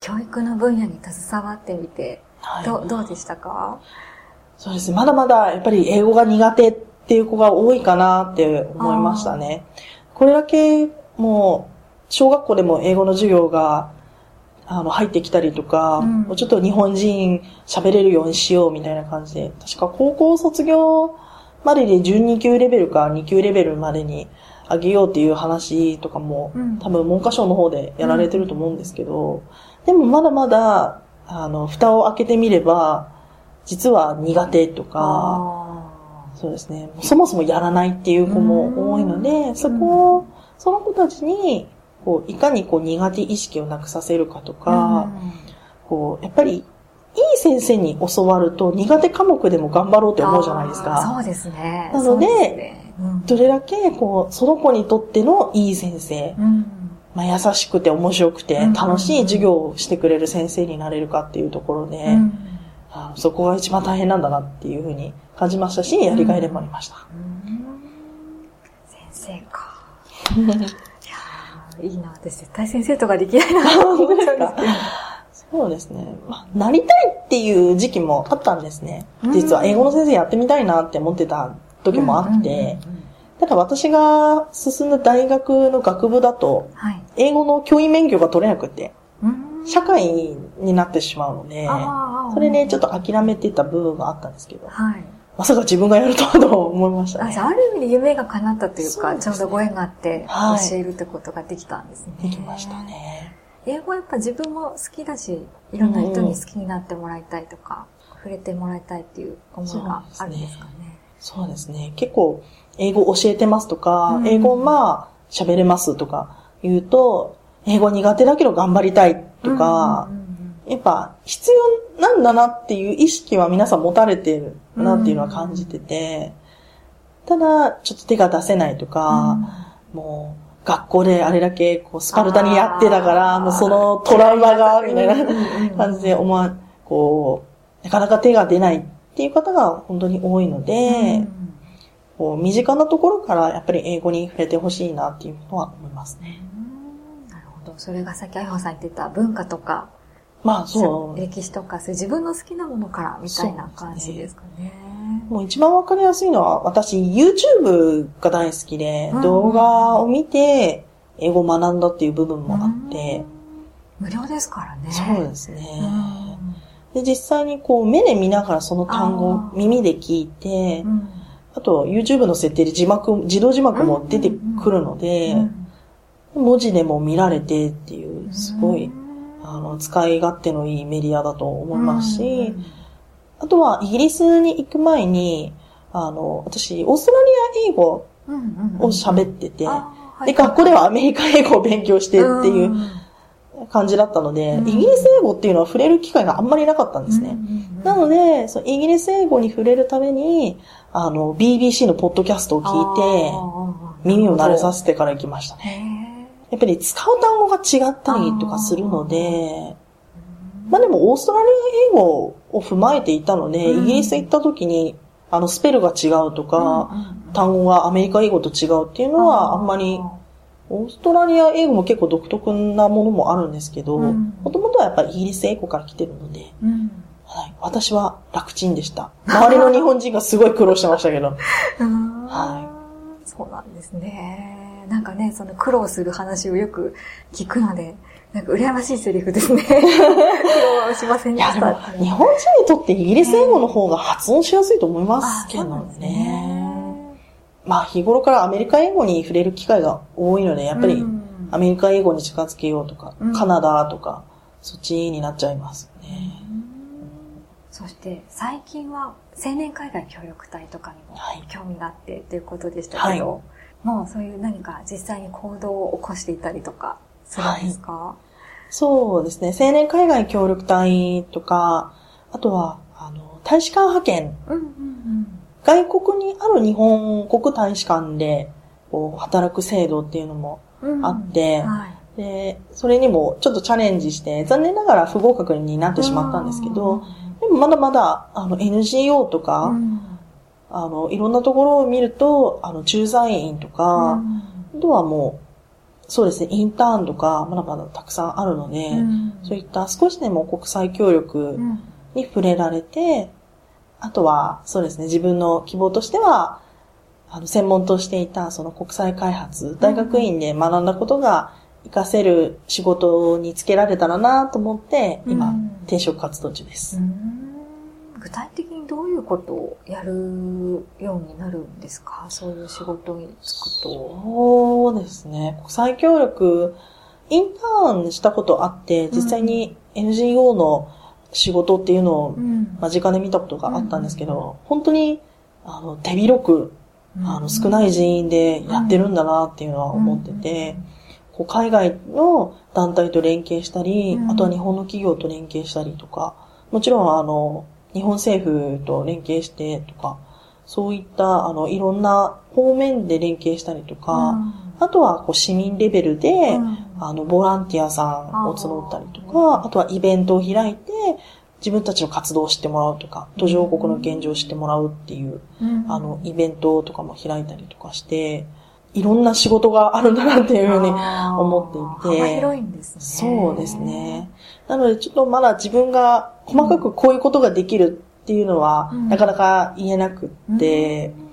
教育の分野に携わってみて、はい。どどうでしたか？そうですね。まだまだやっぱり英語が苦手っていう子が多いかなって思いましたね。これだけもう、小学校でも英語の授業があの入ってきたりとか、うん。もうちょっと日本人喋れるようにしようみたいな感じで、確か高校卒業までで12級レベルか2級レベルまでに上げようっていう話とかも、うん。多分文科省の方でやられてると思うんですけど、でもまだまだ、あの、蓋を開けてみれば、実は苦手とか、あそうですね。そもそもやらないっていう子も多いので、そこを、その子たちに、こう、いかにこう苦手意識をなくさせるかとーか、こう、やっぱり、いい先生に教わると苦手科目でも頑張ろうって思うじゃないですか。そうですね。なのでそうすねうんどれだけ、こう、その子にとってのいい先生、うんまあ、優しくて面白くてうん楽しい授業をしてくれる先生になれるかっていうところで、うんあそこが一番大変なんだなっていうふうに感じましたし、やりがいでもありました。先生か。いやーいいな。私絶対先生とかできないなと思っちゃうんですけど。そうですね。まあ、なりたいっていう時期もあったんですね。実は英語の先生やってみたいなって思ってた時もあって、ただ私が進んだ大学の学部だと、はい。英語の教員免許が取れなくて、うん社会になってしまうので、それでちょっと諦めてた部分があったんですけど、はい。まさか自分がやるとはと思いましたあ、ね。あ、ある意味で夢が叶ったというか、ちょうどご縁があって、はい教えるってことができたんですね。できました。ね。英語はやっぱ自分も好きだし、いろんな人に好きになってもらいたいとか、触れてもらいたいっていう思いがあるんですかね。そうですね。結構、英語教えてますとか、うん。英語まあ、喋れますとか言うと、英語苦手だけど頑張りたいとか、やっぱ必要なんだなっていう意識は皆さん持たれてるなっていうのは感じてて、ただ、ちょっと手が出せないとか、もう、学校であれだけこうスパルタにやってたから、もうそのトラウマが、みたいな感じで思わ、こう、なかなか手が出ないっていう方が本当に多いので、うんこう身近なところからやっぱり英語に触れてほしいなっていうのは思いますね。なるほど。それがさっきあやほさん言ってた文化とか、まあそう。歴史とか、そういう自分の好きなものからみたいな感じですかね。もう一番わかりやすいのは私 YouTube が大好きで、うん動画を見て英語を学んだっていう部分もあって、無料ですからね。そうですね。うで、実際にこう目で見ながらその単語を耳で聞いて、ん。うんあと YouTube の設定で字幕、自動字幕も出てくるので、うん文字でも見られてっていう、すごい、うん。あの、使い勝手のいいメディアだと思いますし、うんあとはイギリスに行く前に、あの、私、オーストラリア英語を喋ってて、で、学校ではアメリカ英語を勉強してっていううん感じだったので、うん。イギリス英語っていうのは触れる機会があんまりなかったんですね。なので、そのイギリス英語に触れるために、あの、BBC のポッドキャストを聞いて、耳を慣れさせてから行きましたね。ね。やっぱり使う単語が違ったりとかするので、まあでもオーストラリア英語を踏まえていたので、うん。イギリス行った時に、あの、スペルが違うとか、単語がアメリカ英語と違うっていうのは、あんまり、オーストラリア英語も結構独特なものもあるんですけど、うんもともとはやっぱりイギリス英語から来てるので、うんはい、私は楽ちんでした。周りの日本人がすごい苦労してましたけど。は。そうなんですね。なんかね、その苦労する話をよく聞くので、なんか羨ましいセリフですね。苦労しませんいや、ででしたも、日本人にとってイギリス英語の方が発音しやすいと思いますけどね。ね。まあ、日頃からアメリカ英語に触れる機会が多いので、やっぱりうん。アメリカ英語に近づけようとか、うん。カナダとか、そっちになっちゃいますね。そして最近は青年海外協力隊とかにもはい。興味があってということでしたけど、はもうそういう何か実際に行動を起こしていたりとかするんですか、そうですね。青年海外協力隊とか、あとは、あの、大使館派遣。うんうん外国にある日本国大使館で、こう、働く制度っていうのもうん。あって、はい。で、それにもちょっとチャレンジして、残念ながら不合格になってしまったんですけど、でもまだまだ、あの、NGO とか、うん、あの、いろんなところを見ると、あの、駐在員とか、あとはもう、そうですね、インターンとか、まだまだたくさんあるので、うん。そういった少しでも国際協力うん。に触れられて、あとは、そうですね、自分の希望としては、あの、専門としていた、その国際開発、大学院で学んだことが活かせる仕事につけられたらなと思って、今、うん転職活動中です。うん具体的にどういうことをやるようになるんですか？そういう仕事に就くと。そうですね。国際協力、インターンしたことあって、実際に NGO の仕事っていうのをん。間近で見たことがあったんですけど、本当に、あの、手広く、あの、少ない人員でやってるんだなっていうのは思ってて、こう海外の団体と連携したり、うん。あとは日本の企業と連携したりとか、もちろんあの、日本政府と連携してとか、そういったあの、いろんな方面で連携したりとか、あとはこう市民レベルで、うん。あの、ボランティアさんを募ったりとか、あとはイベントを開いて、自分たちの活動を知ってもらうとか、途上国の現状を知ってもらうっていう、うん。あの、イベントとかも開いたりとかして、いろんな仕事があるんだなっていうふうに思っていて。幅広いんですね。そうですね。なので、ちょっとまだ自分が細かくこういうことができるっていうのは、うん。なかなか言えなくって、うん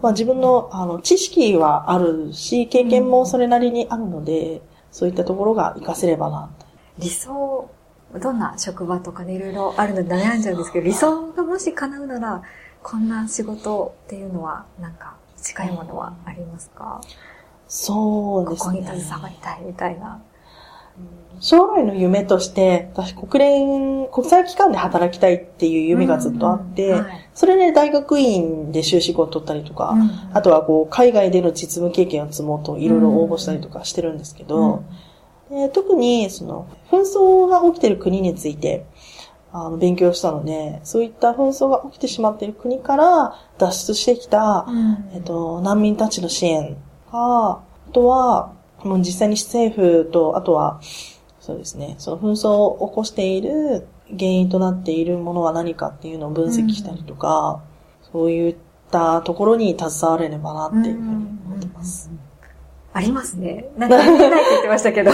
まあ自分のあの知識はあるし、経験もそれなりにあるので、そういったところが活かせればなと。理想、どんな職場とかね、いろいろあるので悩んじゃうんですけど、理想がもし叶うなら、こんな仕事っていうのは、なんか、近いものはありますか、そうですね。ここに携わりたいみたいな。将来の夢として、私国連、国際機関で働きたいっていう夢がずっとあって、それで大学院で修士号を取ったりとか、うん。あとはこう、海外での実務経験を積もうといろいろ応募したりとかしてるんですけど、で特にその、紛争が起きてる国について、あの、勉強したので、そういった紛争が起きてしまっている国から脱出してきた、うん。えっと、難民たちの支援が、あとは、もう実際に政府と、あとは、そうですね、その紛争を起こしている原因となっているものは何かっていうのを分析したりとか、そういったところに携われればなっていうふうに思ってます。ありますね。なんか見えないって言ってましたけど。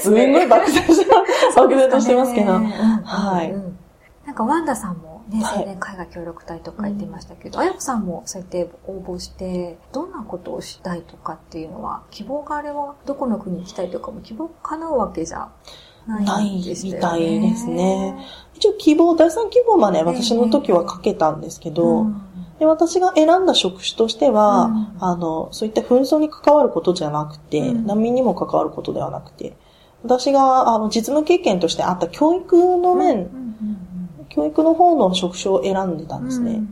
すんごい漠然とした、漠然としてますけど。うんはいうんうんなんかワンダさんもね、はい。青年海外協力隊とか言ってましたけど、あやこさんもそうやって応募して、どんなことをしたいとかっていうのは、希望があればどこの国に行きたいとかも希望叶うわけじゃないんでしたよね。ないみたいですね。一応希望、第三希望まで私の時はかけたんですけど、うん。で私が選んだ職種としては、うん。あの、そういった紛争に関わることじゃなくて、うん。難民にも関わることではなくて、私があの実務経験としてあった教育の面、教育の方の職種を選んでたうんんですね。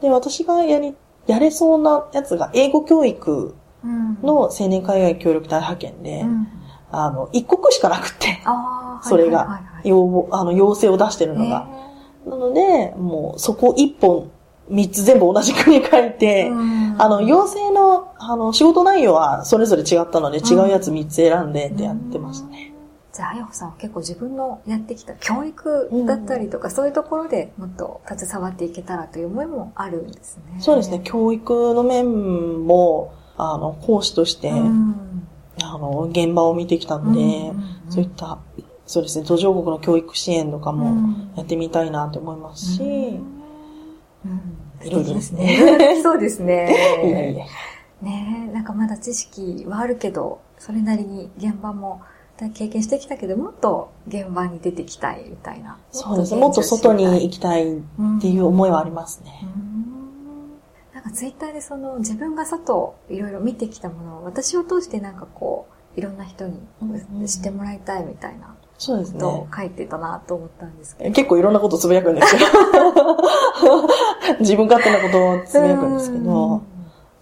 で、私がやり、やれそうなやつが英語教育うんの青年海外協力隊派遣で、うんあの、一国しかなくて、それが要望、あの、要請を出してるのが。なので、もうそこ一本、三つ全部同じ国書いて、うんあの、要請の、あの、仕事内容はそれぞれ違ったので、うん違うやつ3つ選んでってやってましたね。じゃあ、あやほさんは結構自分のやってきた教育だったりとか、そういうところでもっと携わっていけたらという思いもあるんですね。そうですね、教育の面も、あの、講師として、うん。あの、現場を見てきたので、うんそういった、そうですね、途上国の教育支援とかもうん。やってみたいなと思いますし、うん。いろいろ。ですね。そうですいやいね。やねえ、なんかまだ知識はあるけど、それなりに現場も経験してきたけど、もっと現場に出てきたいみたいな。そうですね、もっと外に行きたいっていう思いはありますね。なんかツイッターでその自分が外いろいろ見てきたものを私を通してなんかこういろんな人にうん知ってもらいたいみたいなそうですね。書いてたなと思ったんですけど。結構いろんなことつぶやくんですよ。自分勝手なことをつぶやくんですけど、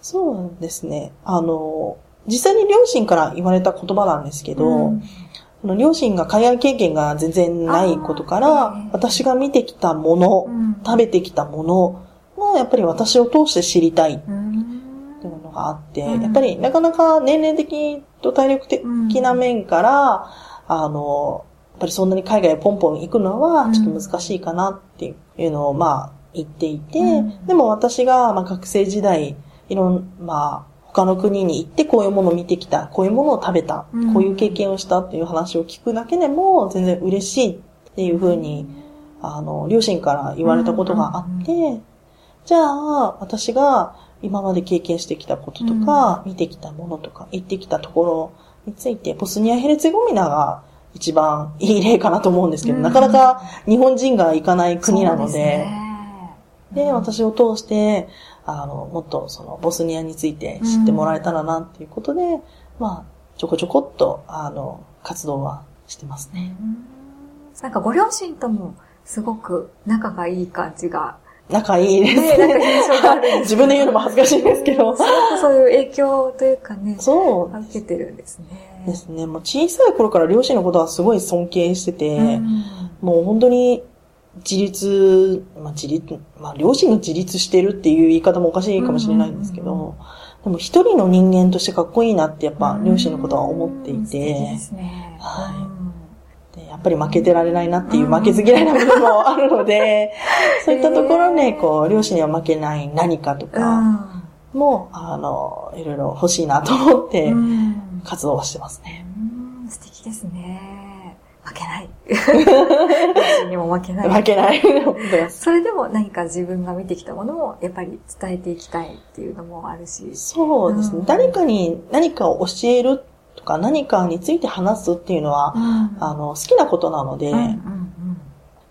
そうですね。あの、実際に両親から言われた言葉なんですけど、うん。両親が海外経験が全然ないことかあらー、私が見てきたもの、うん。食べてきたものをやっぱり私を通して知りたいってうんいうのがあって、うん。やっぱりなかなか年齢的と体力的な面から、あの、やっぱりそんなに海外へポンポン行くのはちょっと難しいかなっていうのをまあ言っていて、うん。でも私がまあ学生時代、いろん、まあ他の国に行ってこういうものを見てきた、こういうものを食べた、うん。こういう経験をしたっていう話を聞くだけでも全然嬉しいっていうふうに、あの、両親から言われたことがあって、じゃあ、私が今まで経験してきたこととか、見てきたものとか、行ってきたところについて、ボスニア・ヘルツェゴミナが一番いい例かなと思うんですけど、うん。なかなか日本人が行かない国なので、で、私を通して、あの、もっとそのボスニアについて知ってもらえたらなっていうことで、まあ、ちょこちょこっと、あの、活動はしてますね。うんなんかご両親ともすごく仲がいい感じが、仲いいですね、なんか印象がある 自分で言うのも恥ずかしいんですけどす。ごくそういう影響というかね、そう受けてるんですね。ですね。もう小さい頃から両親のことはすごい尊敬してて、うんもう本当に自立、まあ自立、まあ両親が自立してるっていう言い方もおかしいかもしれないんですけうんうんうん。ど、でも一人の人間としてかっこいいなってやっぱ両親のことは思っていて、すね。はい。うん。でやっぱり負けてられないなっていう負けず嫌いな部分もあるので、そういったところで、こう、両親には負けない何かとかも、あの、いろいろ欲しいなと思って活動はしてますね。うん。素敵ですね。負けない。にも負けない。負けない。それでも何か自分が見てきたものをやっぱり伝えていきたいっていうのもあるし。そうですね。うん誰かに何かを教えるとか何かについて話すっていうのは、うんあの、好きなことなので、うんうん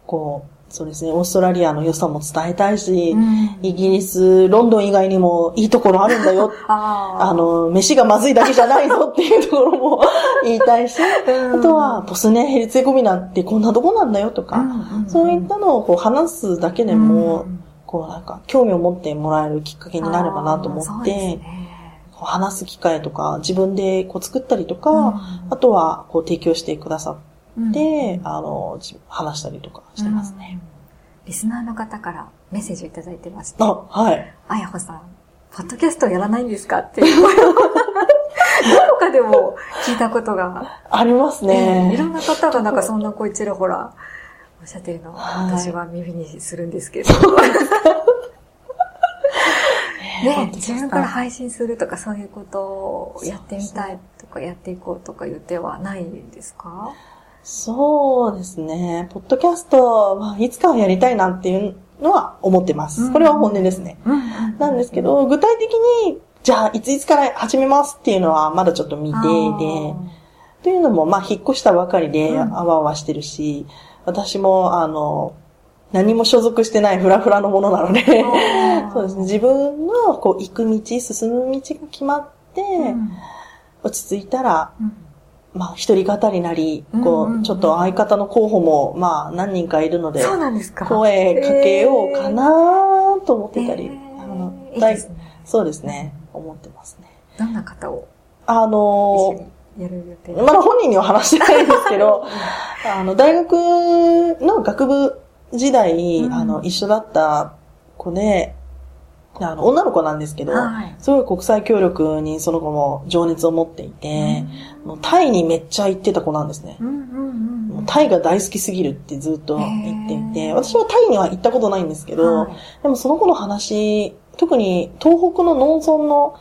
こう、そうですね、オーストラリアの良さも伝えたいし、うん。イギリス、ロンドン以外にもいいところあるんだよ。あの、飯がまずいだけじゃないぞっていうところも 言いたいし、うん。あとは、ボスネヘルツェゴビナってこんなとこなんだよとか、うんそういったのをこう話すだけでも、うん。こうなんか興味を持ってもらえるきっかけになればなと思って、話す機会とか、自分でこう作ったりとか、うん。あとはこう提供してくださうん。って、あの、じ話したりとかしてますね。うん。リスナーの方からメッセージをいただいてまして、あ、はい。あやほさん、ポッドキャストやらないんですかっていう声を。どこかでも聞いたことが、ありますいね。ろんな方がなんかそんな声ちらほらおっしゃってるのをはい。私は耳にするんですけど。ね、自分から配信するとかそういうことをやってみたいとかやっていこうとかいう手はないんですか？そうですね。ポッドキャスト、まあ、いつかはやりたいなっていうのは思ってまうん。す。これは本音ですね。なんですけど、具体的に、じゃあ、いついつから始めますっていうのはまだちょっと未定で、というのも、まあ、引っ越したばかりで、うん。あわあわしてるし、私も、あの、何も所属してないフラフラのものなので、そうですね、自分の、こう、行く道、進む道が決まって、うん。落ち着いたら、うんまあ、一人語りなり、こうちょっと相方の候補も、まあ、何人かいるので、そうなんですか。声かけようかなと思ってたり、そうですね、思ってますね。どんな方を？あのにやる予定？まだ本人には話してないんですけど、あの、大学の学部時代、うん。あの、一緒だった子で、あの、女の子なんですけど、はい。すごい国際協力にその子も情熱を持っていて、もうタイにめっちゃ行ってた子なんですね。うんうんうん。もうタイが大好きすぎるってずっと言っていて、私はタイには行ったことないんですけど、はい。でもその子の話、特に東北の農村の、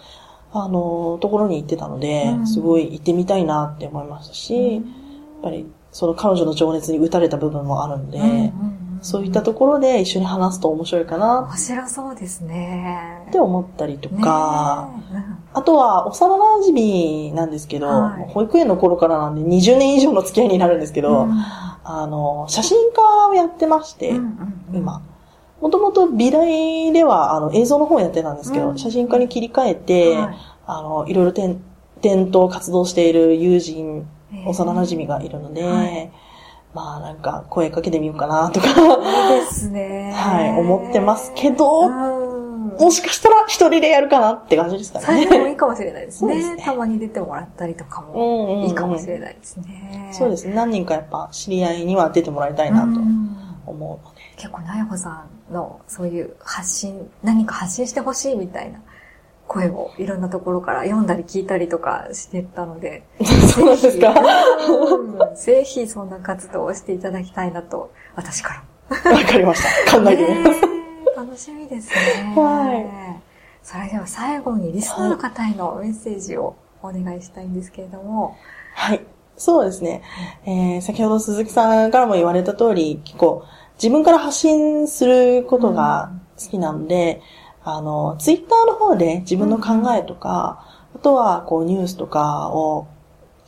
あの、ところに行ってたので、うん。すごい行ってみたいなって思いましたし、やっぱりその彼女の情熱に打たれた部分もあるんで、うんうんうんそういったところで一緒に話すと面白いかな。面白そうですね。って思ったりとか、ねあとは幼馴染なんですけど、はい。保育園の頃からなんで20年以上の付き合いになるんですけえど、うん。あの、写真家をやってまして、うんうんうん。今。もともと美大ではあの映像の方やってたんですけど、うん。写真家に切り替えて、はい。あの、いろいろ点、点と活動している友人、えー。幼馴染がいるので、はいまあなんか声かけてみようかなとか、ですね。はい、思ってますけど、うんもしかしたら一人でやるかなって感じですかそれでもいね。いかもしれないですね。すねたまに出てもらったりとかうんもいいかもしれないですね。そうですね。何人かやっぱ知り合いには出てもらいたいなとうん思うので。結構、なやほさんのそういう発信、何か発信してほしいみたいな声をいろんなところから読んだり聞いたりとかしてたので、そうですか？うんぜひそんな活動をしていただきたいなと、私からわかりました。考えてみます。楽しみですね。はそれでは最後にリスナーの方へのメッセージをお願いしたいんですけれども。はい。そうですね。えー、先ほど鈴木さんからも言われた通り、結構自分から発信することが好きなので、うん、あの、ツイッターの方で自分の考えとか、うん、あとはこうニュースとかを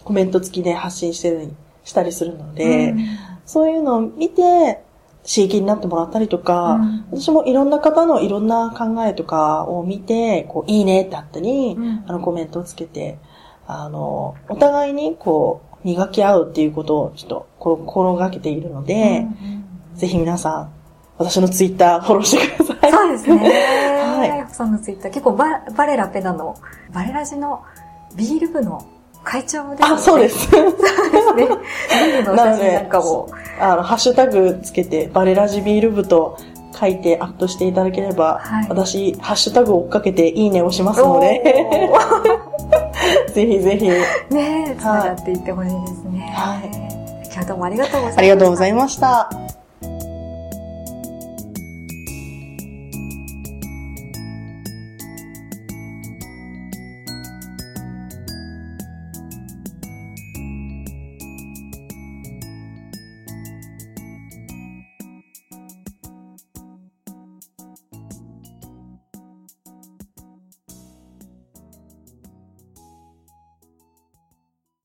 コメント付きで発信してる、したりするので、うん、そういうのを見て、刺激になってもらったりとか、うん、私もいろんな方のいろんな考えとかを見て、こう、いいねってあったり、うん、あの、コメントをつけて、あの、お互いにこう、磨き合うっていうことをちょっと心がけているので、うん。ぜひ皆さん、私のツイッターフォローしてください。そうですね。はい。さんのツイッター、結構ババレラペナの、バレラジのビール部の会長ですね。あ、そうです。そうですね。ビールの写真なんかも。あの、ハッシュタグつけて、バレラジビール部と書いてアップしていただければ、はい、私、ハッシュタグを追っかけていいねをしますので、ぜひぜひ。ねえ、繋がっていってほしいですね。はい。今日どうもありがとうございました。ありがとうございました。